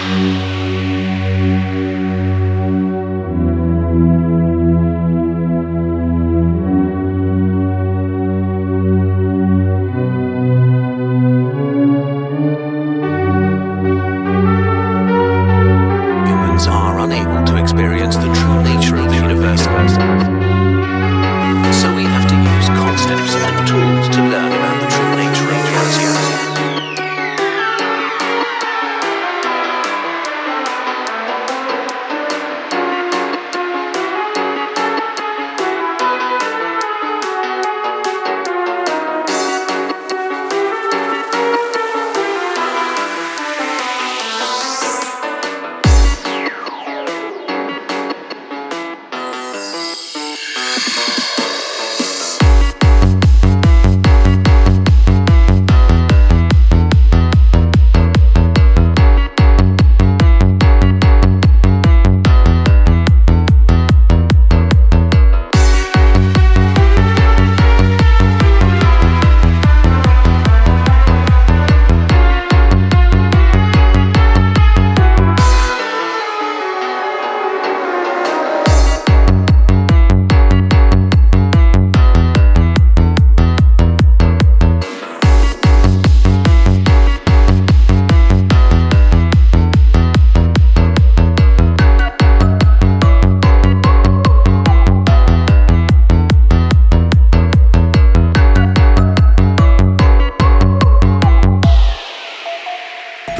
Mm-hmm.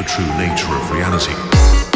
the true nature of reality.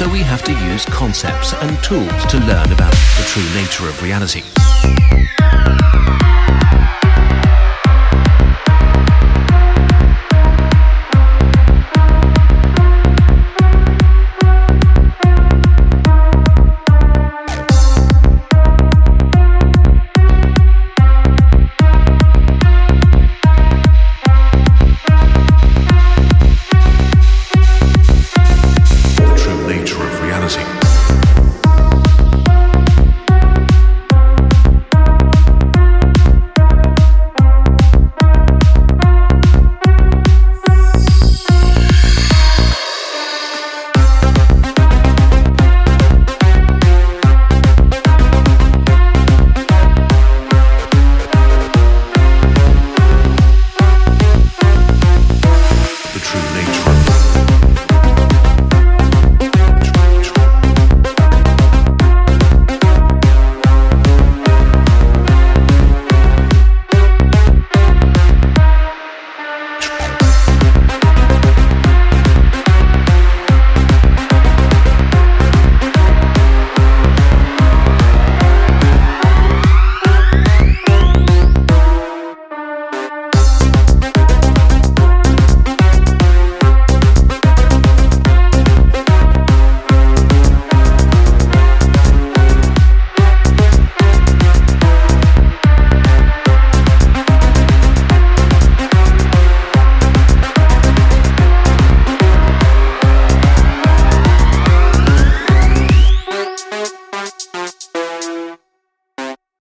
So we have to use concepts and tools to learn about the true nature of reality.